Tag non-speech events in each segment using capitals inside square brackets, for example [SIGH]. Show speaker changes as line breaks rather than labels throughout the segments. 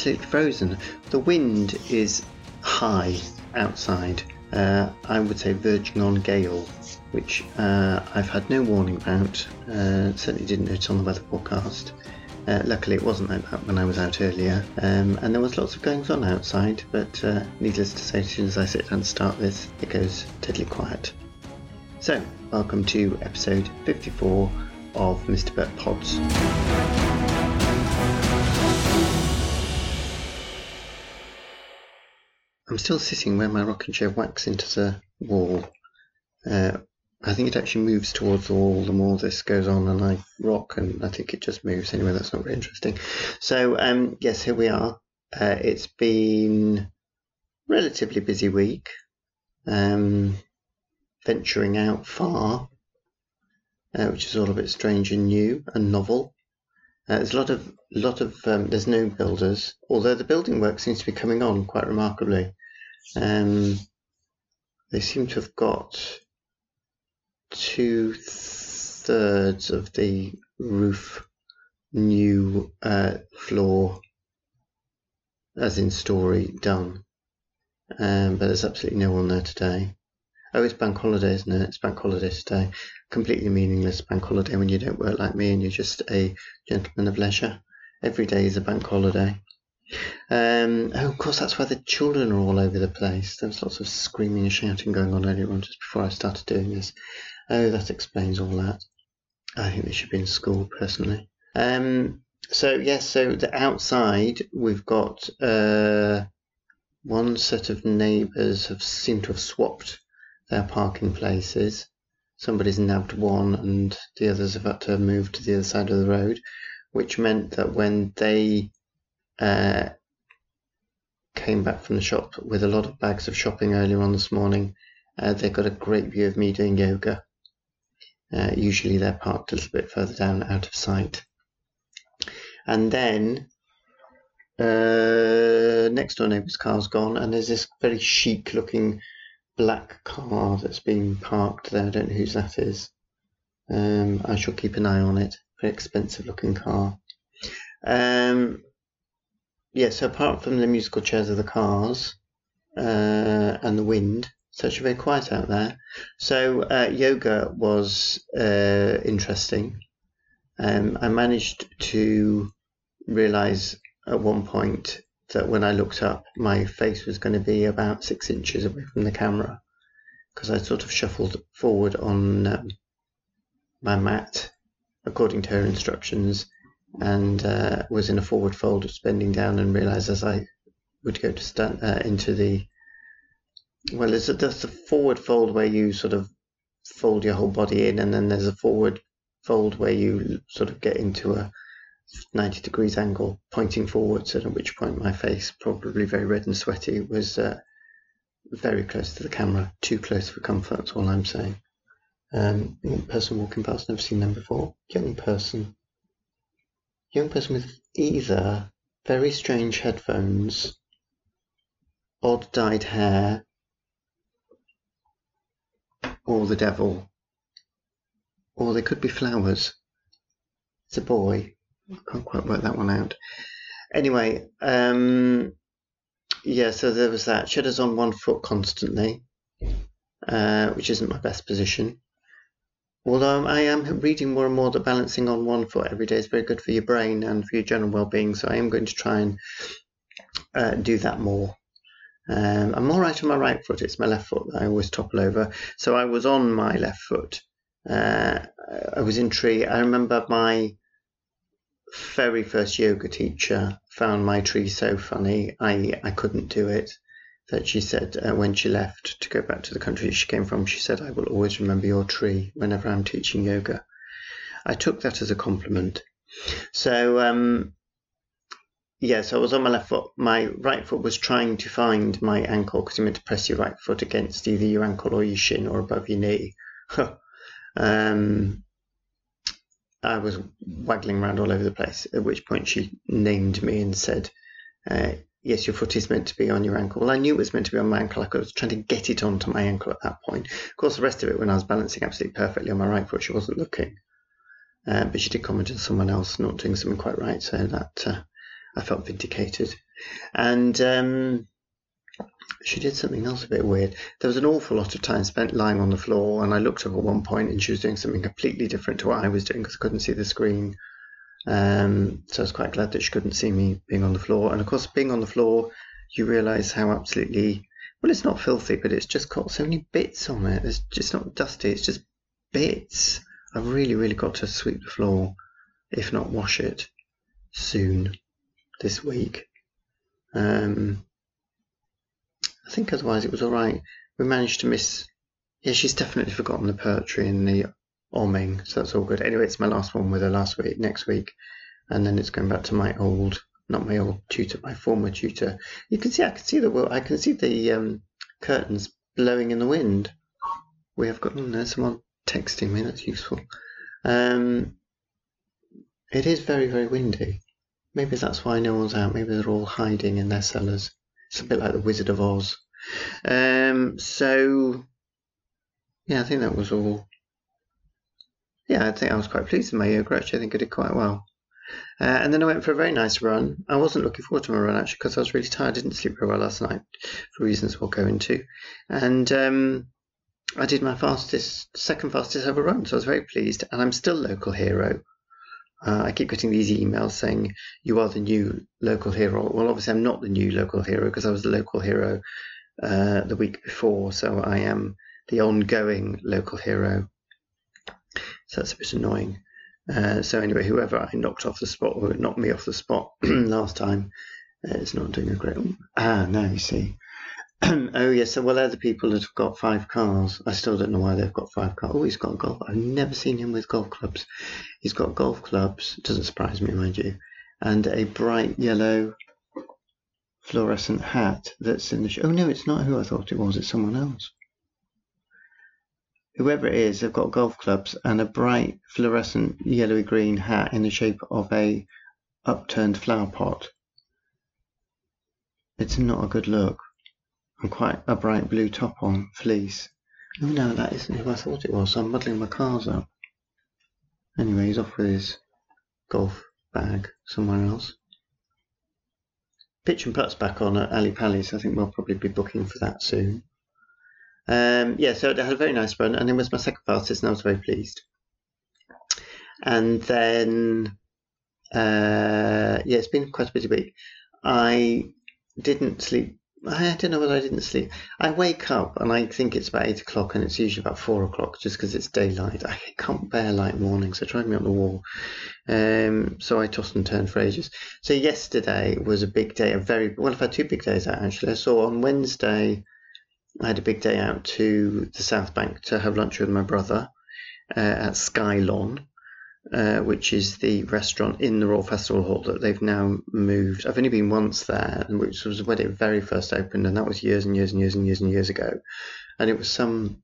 absolutely frozen. The wind is high outside. Uh, I would say verging on gale, which uh, I've had no warning about. Uh, certainly didn't notice on the weather forecast. Uh, luckily, it wasn't like that when I was out earlier, um, and there was lots of goings on outside. But uh, needless to say, as soon as I sit down and start this, it goes deadly quiet. So, welcome to episode 54 of Mr. Burt Pods. Still sitting where my rocking chair whacks into the wall. Uh, I think it actually moves towards the wall the more this goes on, and I rock, and I think it just moves. Anyway, that's not very interesting. So, um, yes, here we are. Uh, it's been relatively busy week. Um, venturing out far, uh, which is all a bit strange and new and novel. Uh, there's a lot of lot of um, there's no builders, although the building work seems to be coming on quite remarkably. Um, they seem to have got two thirds of the roof new uh, floor, as in story, done. Um, but there's absolutely no one there today. Oh, it's bank holiday, isn't it? It's bank holiday today. Completely meaningless bank holiday when you don't work like me and you're just a gentleman of leisure. Every day is a bank holiday. Um, oh, of course, that's why the children are all over the place. There was lots of screaming and shouting going on earlier on just before I started doing this. Oh, that explains all that. I think they should be in school, personally. Um, so, yes, so the outside, we've got uh, one set of neighbours have seemed to have swapped their parking places. Somebody's nabbed one and the others have had to move to the other side of the road, which meant that when they uh, came back from the shop with a lot of bags of shopping earlier on this morning, uh, they got a great view of me doing yoga. Uh, usually they're parked a little bit further down out of sight. And then uh, next door neighbour's car's gone, and there's this very chic looking black car that's been parked there. I don't know whose that is. Um, I shall keep an eye on it. Very expensive looking car. Um, yeah, so apart from the musical chairs of the cars uh, and the wind, it's actually very quiet out there. So uh, yoga was uh, interesting. Um, I managed to realize at one point that when I looked up, my face was going to be about six inches away from the camera because I sort of shuffled forward on um, my mat according to her instructions and uh, was in a forward fold of bending down and realized as I would go to stand uh, into the well, there's a, there's a forward fold where you sort of fold your whole body in, and then there's a forward fold where you sort of get into a 90 degrees angle pointing forwards, and at which point my face, probably very red and sweaty, was uh, very close to the camera, too close for comfort, that's all I'm saying. Um, person walking past, never seen them before. Young person. Young person with either very strange headphones, odd dyed hair, or the devil. Or they could be flowers. It's a boy. I can't quite work that one out. Anyway, um, yeah, so there was that. Shudder's on one foot constantly, uh, which isn't my best position. Although I am reading more and more that balancing on one foot every day is very good for your brain and for your general well-being. So I am going to try and uh, do that more. Um, I'm all right on my right foot. It's my left foot that I always topple over. So I was on my left foot. Uh, I was in tree. I remember my very first yoga teacher found my tree so funny I, I couldn't do it that she said uh, when she left to go back to the country she came from she said I will always remember your tree whenever I'm teaching yoga. I took that as a compliment. So um, yes I was on my left foot. My right foot was trying to find my ankle because you meant to press your right foot against either your ankle or your shin or above your knee. Um, I was waggling around all over the place, at which point she named me and said, uh, Yes, your foot is meant to be on your ankle. Well, I knew it was meant to be on my ankle. I was trying to get it onto my ankle at that point. Of course, the rest of it, when I was balancing absolutely perfectly on my right foot, she wasn't looking. Uh, but she did comment on someone else not doing something quite right, so that uh, I felt vindicated. And um, she did something else a bit weird. There was an awful lot of time spent lying on the floor, and I looked up at one point and she was doing something completely different to what I was doing because I couldn't see the screen. Um, so I was quite glad that she couldn't see me being on the floor. And of course, being on the floor, you realise how absolutely well, it's not filthy, but it's just got so many bits on it. It's just not dusty, it's just bits. I've really, really got to sweep the floor, if not wash it, soon this week. Um, I think otherwise it was all right. We managed to miss. Yeah, she's definitely forgotten the poetry and the oming, so that's all good. Anyway, it's my last one with her last week, next week, and then it's going back to my old, not my old tutor, my former tutor. You can see, I can see the, well, I can see the um, curtains blowing in the wind. We have got. Oh, there's someone texting me. That's useful. Um, it is very, very windy. Maybe that's why no one's out. Maybe they're all hiding in their cellars. It's a bit like the Wizard of Oz. Um, so, yeah, I think that was all. Yeah, I think I was quite pleased with my yoga. Actually, I think I did quite well. Uh, and then I went for a very nice run. I wasn't looking forward to my run actually because I was really tired. I didn't sleep very well last night for reasons we'll go into. And um, I did my fastest, second fastest ever run, so I was very pleased. And I'm still local hero. Uh, I keep getting these emails saying you are the new local hero. Well, obviously I'm not the new local hero because I was the local hero uh, the week before, so I am the ongoing local hero. So that's a bit annoying. Uh, so anyway, whoever I knocked off the spot or knocked me off the spot [CLEARS THROAT] last time uh, is not doing a great. Ah, now you see. [CLEARS THROAT] oh yes, so well, the people that have got five cars. I still don't know why they've got five cars. Oh, he's got golf. I've never seen him with golf clubs. He's got golf clubs. Doesn't surprise me, mind you, and a bright yellow fluorescent hat that's in the. Sh- oh no, it's not who I thought it was. It's someone else. Whoever it is, they've got golf clubs and a bright fluorescent yellowy green hat in the shape of a upturned flower pot. It's not a good look and quite a bright blue top on, fleece. Oh no, that isn't who I thought it was, I'm muddling my cars up. Anyway, he's off with his golf bag somewhere else. Pitch and putt's back on at Ally Pally's. I think we'll probably be booking for that soon. Um, yeah, so I had a very nice run, and it was my second fastest, and I was very pleased. And then, uh, yeah, it's been quite a busy week. I didn't sleep I don't know whether I didn't sleep. I wake up and I think it's about eight o'clock, and it's usually about four o'clock just because it's daylight. I can't bear light mornings. They drive me up the wall. Um, so I tossed and turned for ages. So yesterday was a big day. A very well, I've had two big days out actually. I saw on Wednesday. I had a big day out to the South Bank to have lunch with my brother uh, at Skylon, uh, which is the restaurant in the Royal Festival Hall that they've now moved. I've only been once there, which was when it very first opened, and that was years and years and years and years and years ago. And it was some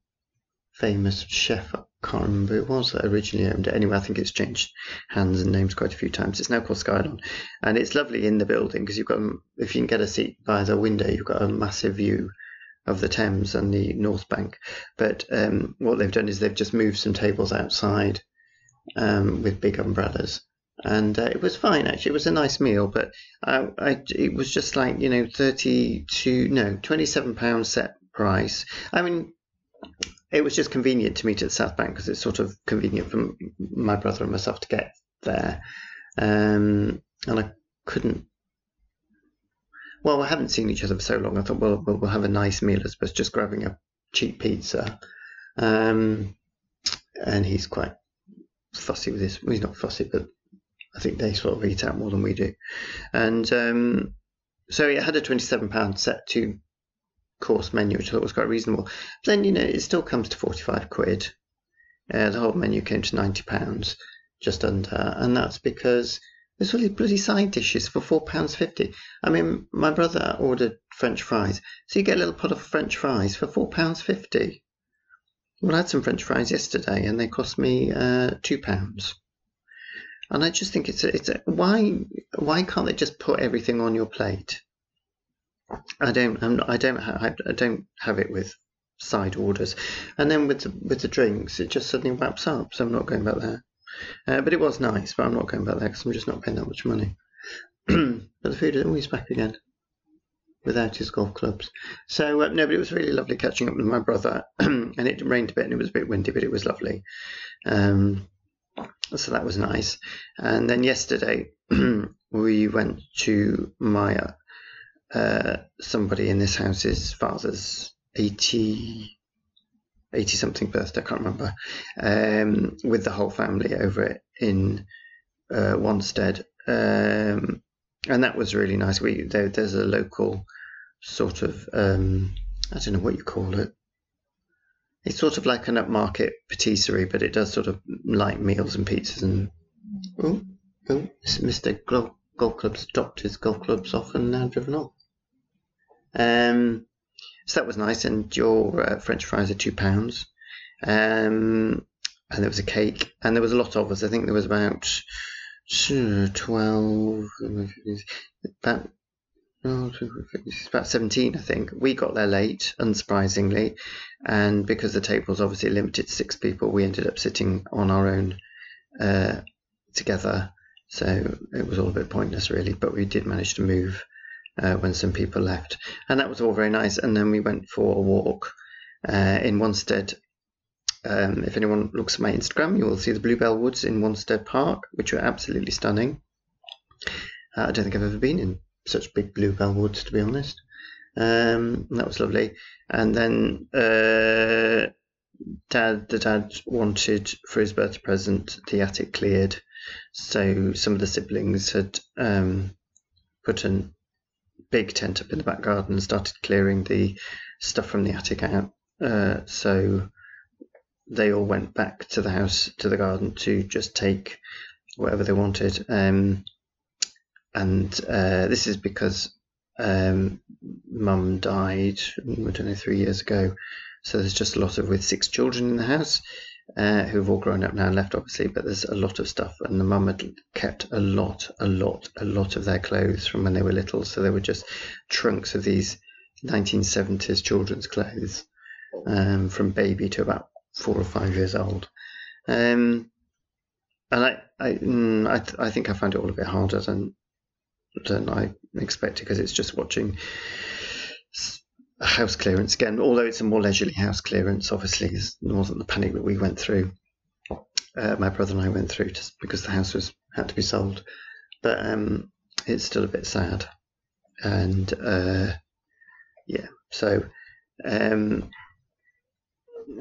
famous chef, I can't remember who it was that originally owned it. Anyway, I think it's changed hands and names quite a few times. It's now called Sky Skylon, and it's lovely in the building because you've got, if you can get a seat by the window, you've got a massive view of the Thames and the North Bank. But um, what they've done is they've just moved some tables outside um, with big umbrellas. And uh, it was fine actually. It was a nice meal, but I, I, it was just like you know thirty two, no, twenty seven pounds set price. I mean, it was just convenient to meet at South Bank because it's sort of convenient for my brother and myself to get there. Um, and I couldn't. Well, I haven't seen each other for so long. I thought, well, we'll, we'll have a nice meal as opposed to just grabbing a cheap pizza. Um, and he's quite fussy with this. Well, he's not fussy, but I think they sort of eat out more than we do. And um, so it had a £27 set to course menu, which I thought was quite reasonable. But then, you know, it still comes to 45 quid. Uh, the whole menu came to £90, just under. And that's because there's all these bloody side dishes for £4.50. I mean, my brother ordered French fries. So you get a little pot of French fries for £4.50. Well, I had some French fries yesterday, and they cost me uh, two pounds. And I just think it's a, it's a, why why can't they just put everything on your plate? I don't I'm, I don't ha- I don't have it with side orders, and then with the, with the drinks, it just suddenly wraps up. So I'm not going back there. Uh, but it was nice, but I'm not going back there because I'm just not paying that much money. [CLEARS THROAT] but the food, oh, he's back again without his golf clubs. So uh, no, but it was really lovely catching up with my brother, [CLEARS THROAT] and it rained a bit and it was a bit windy, but it was lovely. Um, so that was nice. And then yesterday [CLEARS THROAT] we went to my uh, somebody in this house's father's 80, 80 something birthday, I can't remember, um, with the whole family over in uh, Wanstead. Um, and that was really nice. We there, there's a local sort of um, I don't know what you call it. It's sort of like an upmarket patisserie, but it does sort of light meals and pizzas and oh oh, Mr. Golf, golf Club's dropped his golf clubs off and now driven off. Um, so that was nice, and your uh, French fries are two pounds. Um, and there was a cake, and there was a lot of us. I think there was about twelve, about about 17, I think. We got there late, unsurprisingly. And because the table was obviously limited to six people, we ended up sitting on our own uh, together. So it was all a bit pointless, really. But we did manage to move uh, when some people left. And that was all very nice. And then we went for a walk uh, in Wanstead. Um, if anyone looks at my Instagram, you will see the Bluebell Woods in Wanstead Park, which are absolutely stunning. Uh, I don't think I've ever been in such big bluebell woods, to be honest. Um, that was lovely. And then uh, dad, the dad wanted for his birthday present the attic cleared. So some of the siblings had um, put a big tent up in the back garden and started clearing the stuff from the attic out. Uh, so they all went back to the house, to the garden, to just take whatever they wanted. Um, and uh, this is because um, mum died, I don't know, three years ago. So there's just a lot of with six children in the house uh, who've all grown up now and left, obviously. But there's a lot of stuff, and the mum had kept a lot, a lot, a lot of their clothes from when they were little. So they were just trunks of these 1970s children's clothes, um, from baby to about four or five years old. Um, and I, I, mm, I, I think I found it all a bit harder than than I expected because it's just watching house clearance again. Although it's a more leisurely house clearance, obviously, it wasn't the panic that we went through. Uh, my brother and I went through just because the house was had to be sold, but um, it's still a bit sad, and uh, yeah, so. Um,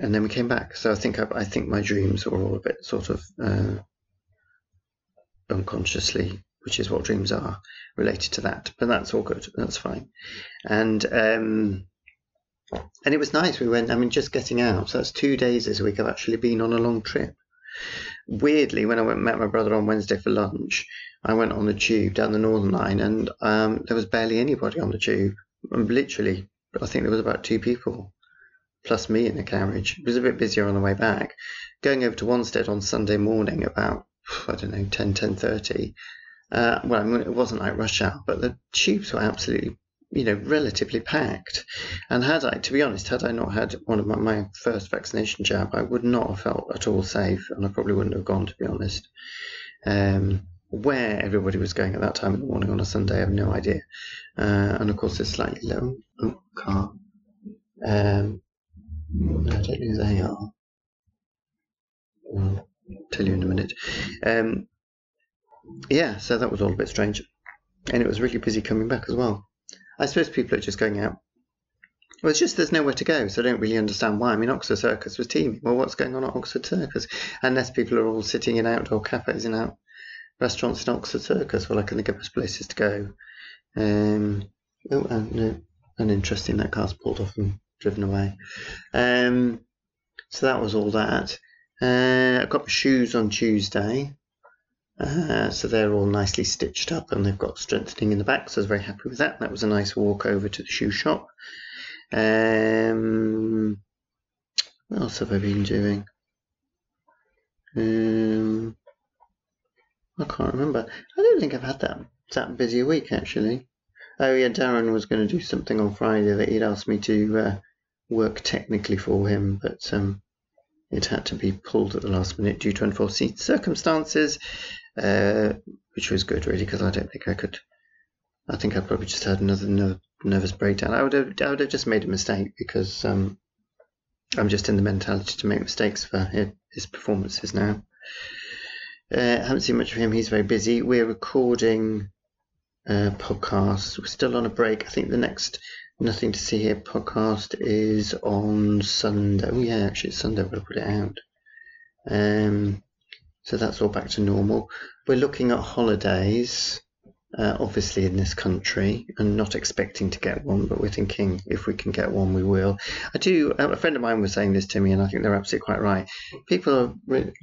and then we came back. So I think I, I, think my dreams were all a bit sort of uh, unconsciously which is what dreams are related to that. But that's all good. That's fine. And um, and it was nice. We went. I mean, just getting out. So that's two days this week. I've actually been on a long trip. Weirdly, when I went met my brother on Wednesday for lunch, I went on the tube down the Northern Line, and um, there was barely anybody on the tube. Um, literally, I think there was about two people, plus me in the carriage. It was a bit busier on the way back. Going over to Wanstead on Sunday morning about I don't know 10 10:30 uh, well, I mean, it wasn't like rush hour, but the tubes were absolutely, you know, relatively packed. And had I, to be honest, had I not had one of my, my first vaccination jab, I would not have felt at all safe, and I probably wouldn't have gone, to be honest. Um, where everybody was going at that time in the morning on a Sunday, I have no idea. Uh, and of course, it's slightly low oh, car. Um, I don't know who they are. I'll tell you in a minute. Um, yeah, so that was all a bit strange. And it was really busy coming back as well. I suppose people are just going out. Well, it's just there's nowhere to go, so I don't really understand why. I mean, Oxford Circus was teeming. Well, what's going on at Oxford Circus? Unless people are all sitting in outdoor cafes and out restaurants in Oxford Circus, well, I can think of places to go. Um, oh, and, no, uninteresting that car's pulled off and driven away. Um, so that was all that. Uh, I got my shoes on Tuesday. Uh, so they're all nicely stitched up and they've got strengthening in the back. So I was very happy with that. That was a nice walk over to the shoe shop. Um, what else have I been doing? Um, I can't remember. I don't think I've had that that busy a week actually. Oh yeah, Darren was going to do something on Friday that he'd asked me to uh, work technically for him, but um, it had to be pulled at the last minute due to unforeseen circumstances uh, which was good really because I don't think I could I think I probably just had another nervous breakdown. I would have, I would have just made a mistake because um, I'm just in the mentality to make mistakes for his performances now. Uh, haven't seen much of him. He's very busy. We're recording uh, podcasts. We're still on a break. I think the next Nothing to See Here podcast is on Sunday. Oh, yeah, actually, it's Sunday. We'll put it out. Um, so that's all back to normal. We're looking at holidays, uh, obviously in this country, and not expecting to get one, but we're thinking if we can get one, we will. I do. Uh, a friend of mine was saying this to me, and I think they're absolutely quite right. People are really.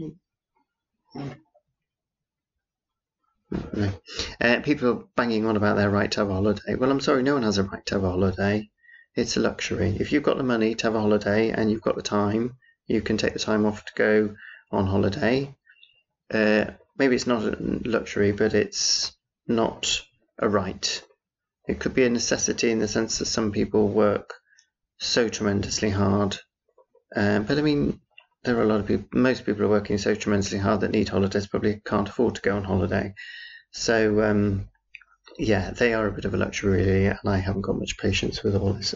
Uh, people are banging on about their right to have a holiday. Well, I'm sorry, no one has a right to have a holiday. It's a luxury. If you've got the money to have a holiday and you've got the time, you can take the time off to go on holiday. Uh, maybe it's not a luxury, but it's not a right. It could be a necessity in the sense that some people work so tremendously hard. Um, but I mean, there are a lot of people, most people are working so tremendously hard that need holidays, probably can't afford to go on holiday. So, um, yeah, they are a bit of a luxury, really, and I haven't got much patience with all this.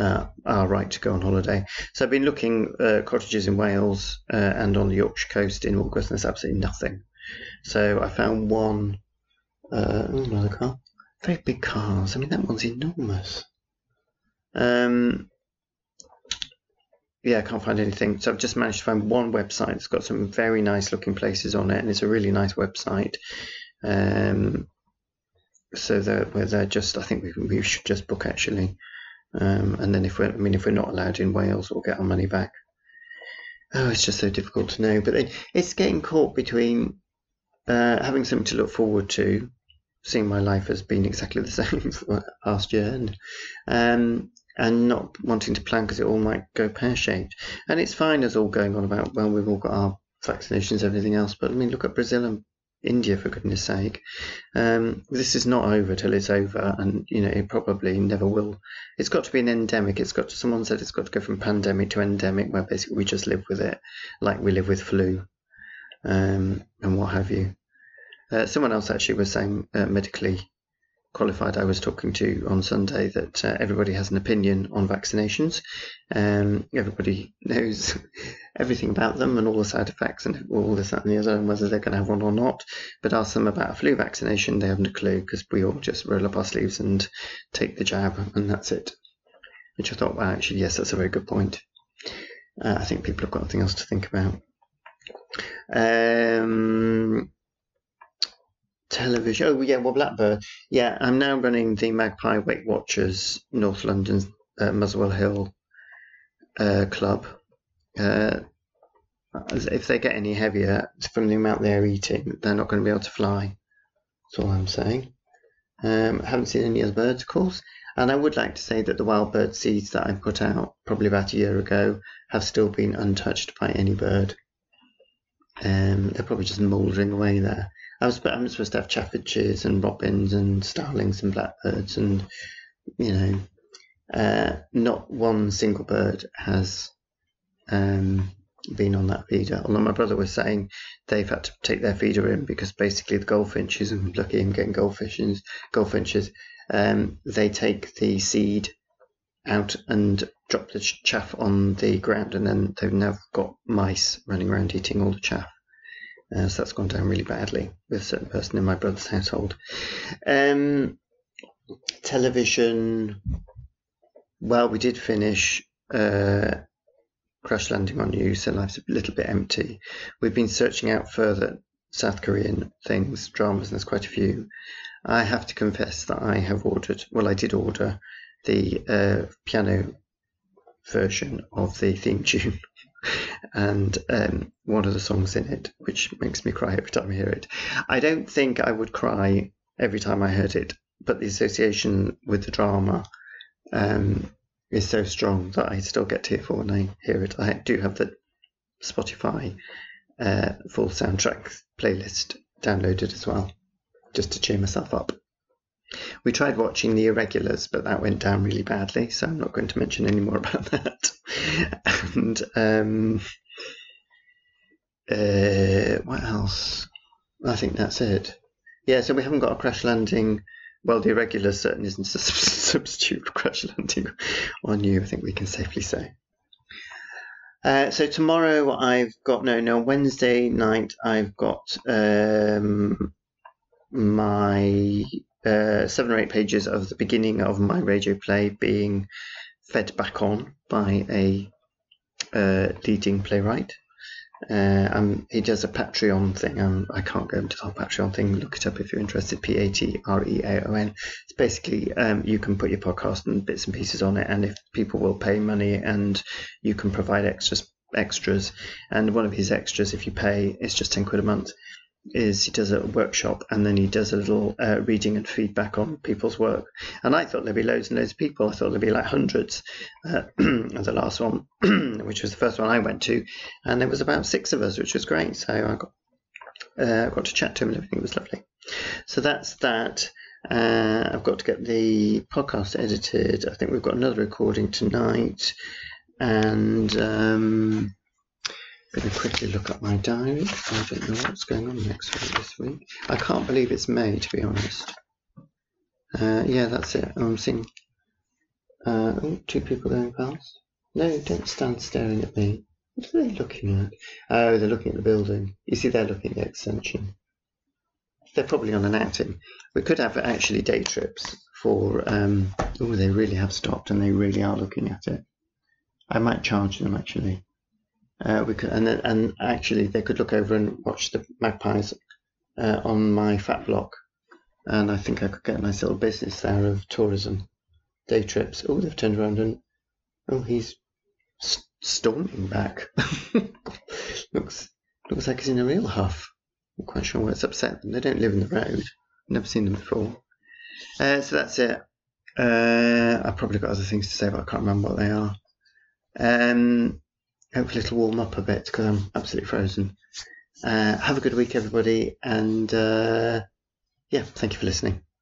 Uh, our right to go on holiday. So I've been looking uh, cottages in Wales uh, and on the Yorkshire coast in August, and there's absolutely nothing. So I found one, uh, another car, very big cars. I mean, that one's enormous. Um, yeah, I can't find anything. So I've just managed to find one website that's got some very nice looking places on it, and it's a really nice website. Um, so that where they're just, I think we, we should just book actually. Um, and then if we're, I mean, if we're not allowed in Wales, we'll get our money back. Oh, it's just so difficult to know. But it's getting caught between uh, having something to look forward to, seeing my life has been exactly the [LAUGHS] same for last year, and um, and not wanting to plan because it all might go pear shaped. And it's fine as all going on about well, we've all got our vaccinations, everything else. But I mean, look at Brazil and India for goodness sake. Um, this is not over till it's over, and you know it probably never will. It's got to be an endemic. It's got to, someone said it's got to go from pandemic to endemic, where basically we just live with it, like we live with flu, um, and what have you. Uh, someone else actually was saying uh, medically qualified I was talking to on Sunday that uh, everybody has an opinion on vaccinations. Um, everybody knows [LAUGHS] everything about them and all the side effects and all this, that, and the other, and whether they're going to have one or not. But ask them about a flu vaccination, they haven't a clue because we all just roll up our sleeves and take the jab, and that's it. Which I thought, well, actually, yes, that's a very good point. Uh, I think people have got nothing else to think about. Um, television. Oh, yeah, well, Blackbird. Yeah, I'm now running the Magpie Weight Watchers North London uh, Muswell Hill uh, club. Uh, if they get any heavier from the amount they're eating, they're not going to be able to fly. That's all I'm saying. Um, I haven't seen any other birds, of course. And I would like to say that the wild bird seeds that I put out probably about a year ago have still been untouched by any bird. Um, they're probably just mouldering away there. I was I'm supposed to have chaffinches and robins and starlings and blackbirds and you know, uh, not one single bird has um, been on that feeder. Although my brother was saying they've had to take their feeder in because basically the goldfinches, and lucky in getting goldfinches, goldfinches, um, they take the seed out and drop the chaff on the ground, and then they've now got mice running around eating all the chaff. Uh, so that's gone down really badly with a certain person in my brother's household. Um, television. Well, we did finish uh, Crash Landing on You, so life's a little bit empty. We've been searching out further South Korean things, dramas, and there's quite a few. I have to confess that I have ordered, well, I did order the uh, piano version of the theme tune and um, one of the songs in it, which makes me cry every time I hear it. I don't think I would cry every time I heard it, but the association with the drama um, is so strong that I still get tearful when I hear it. I do have the Spotify uh, full soundtrack playlist downloaded as well, just to cheer myself up. We tried watching The Irregulars, but that went down really badly, so I'm not going to mention any more [LAUGHS] about that. and um, uh, what else? I think that's it. Yeah, so we haven't got a crash landing well, the Irregulars certainly isn't a [LAUGHS] substitute for crash landing on you. I think we can safely say. Uh, so tomorrow I've got no no Wednesday night I've got um, my uh, seven or eight pages of the beginning of my radio play being fed back on by a uh, leading playwright. Uh, um, he does a Patreon thing. Um, I can't go into the whole Patreon thing. Look it up if you're interested. P A T R E A O N. It's basically um, you can put your podcast and bits and pieces on it, and if people will pay money, and you can provide extras, extras. And one of his extras, if you pay, is just ten quid a month is he does a workshop and then he does a little uh, reading and feedback on people's work. And I thought there'd be loads and loads of people. I thought there'd be like hundreds. Uh, [CLEARS THROAT] the last one, [CLEARS THROAT] which was the first one I went to, and there was about six of us, which was great. So I got uh, got to chat to him and everything was lovely. So that's that. Uh, I've got to get the podcast edited. I think we've got another recording tonight, and. Um, going to quickly look at my diary. I don't know what's going on next week this week. I can't believe it's May, to be honest. Uh, yeah, that's it. I'm seeing uh, oh, two people going past. No, don't stand staring at me. What are they looking at? Oh, they're looking at the building. You see, they're looking at the extension. They're probably on an outing. We could have actually day trips for. Um, oh, they really have stopped and they really are looking at it. I might charge them actually. Uh, we could, and then, and actually they could look over and watch the magpies uh, on my fat block, and I think I could get a nice little business there of tourism, day trips. Oh, they've turned around and oh, he's st- storming back. [LAUGHS] looks looks like he's in a real huff. I'm not quite sure what's upset them. They don't live in the road. Never seen them before. Uh, so that's it. Uh, I've probably got other things to say, but I can't remember what they are. Um, hopefully it'll warm up a bit because I'm absolutely frozen. Uh, have a good week, everybody, and uh, yeah, thank you for listening.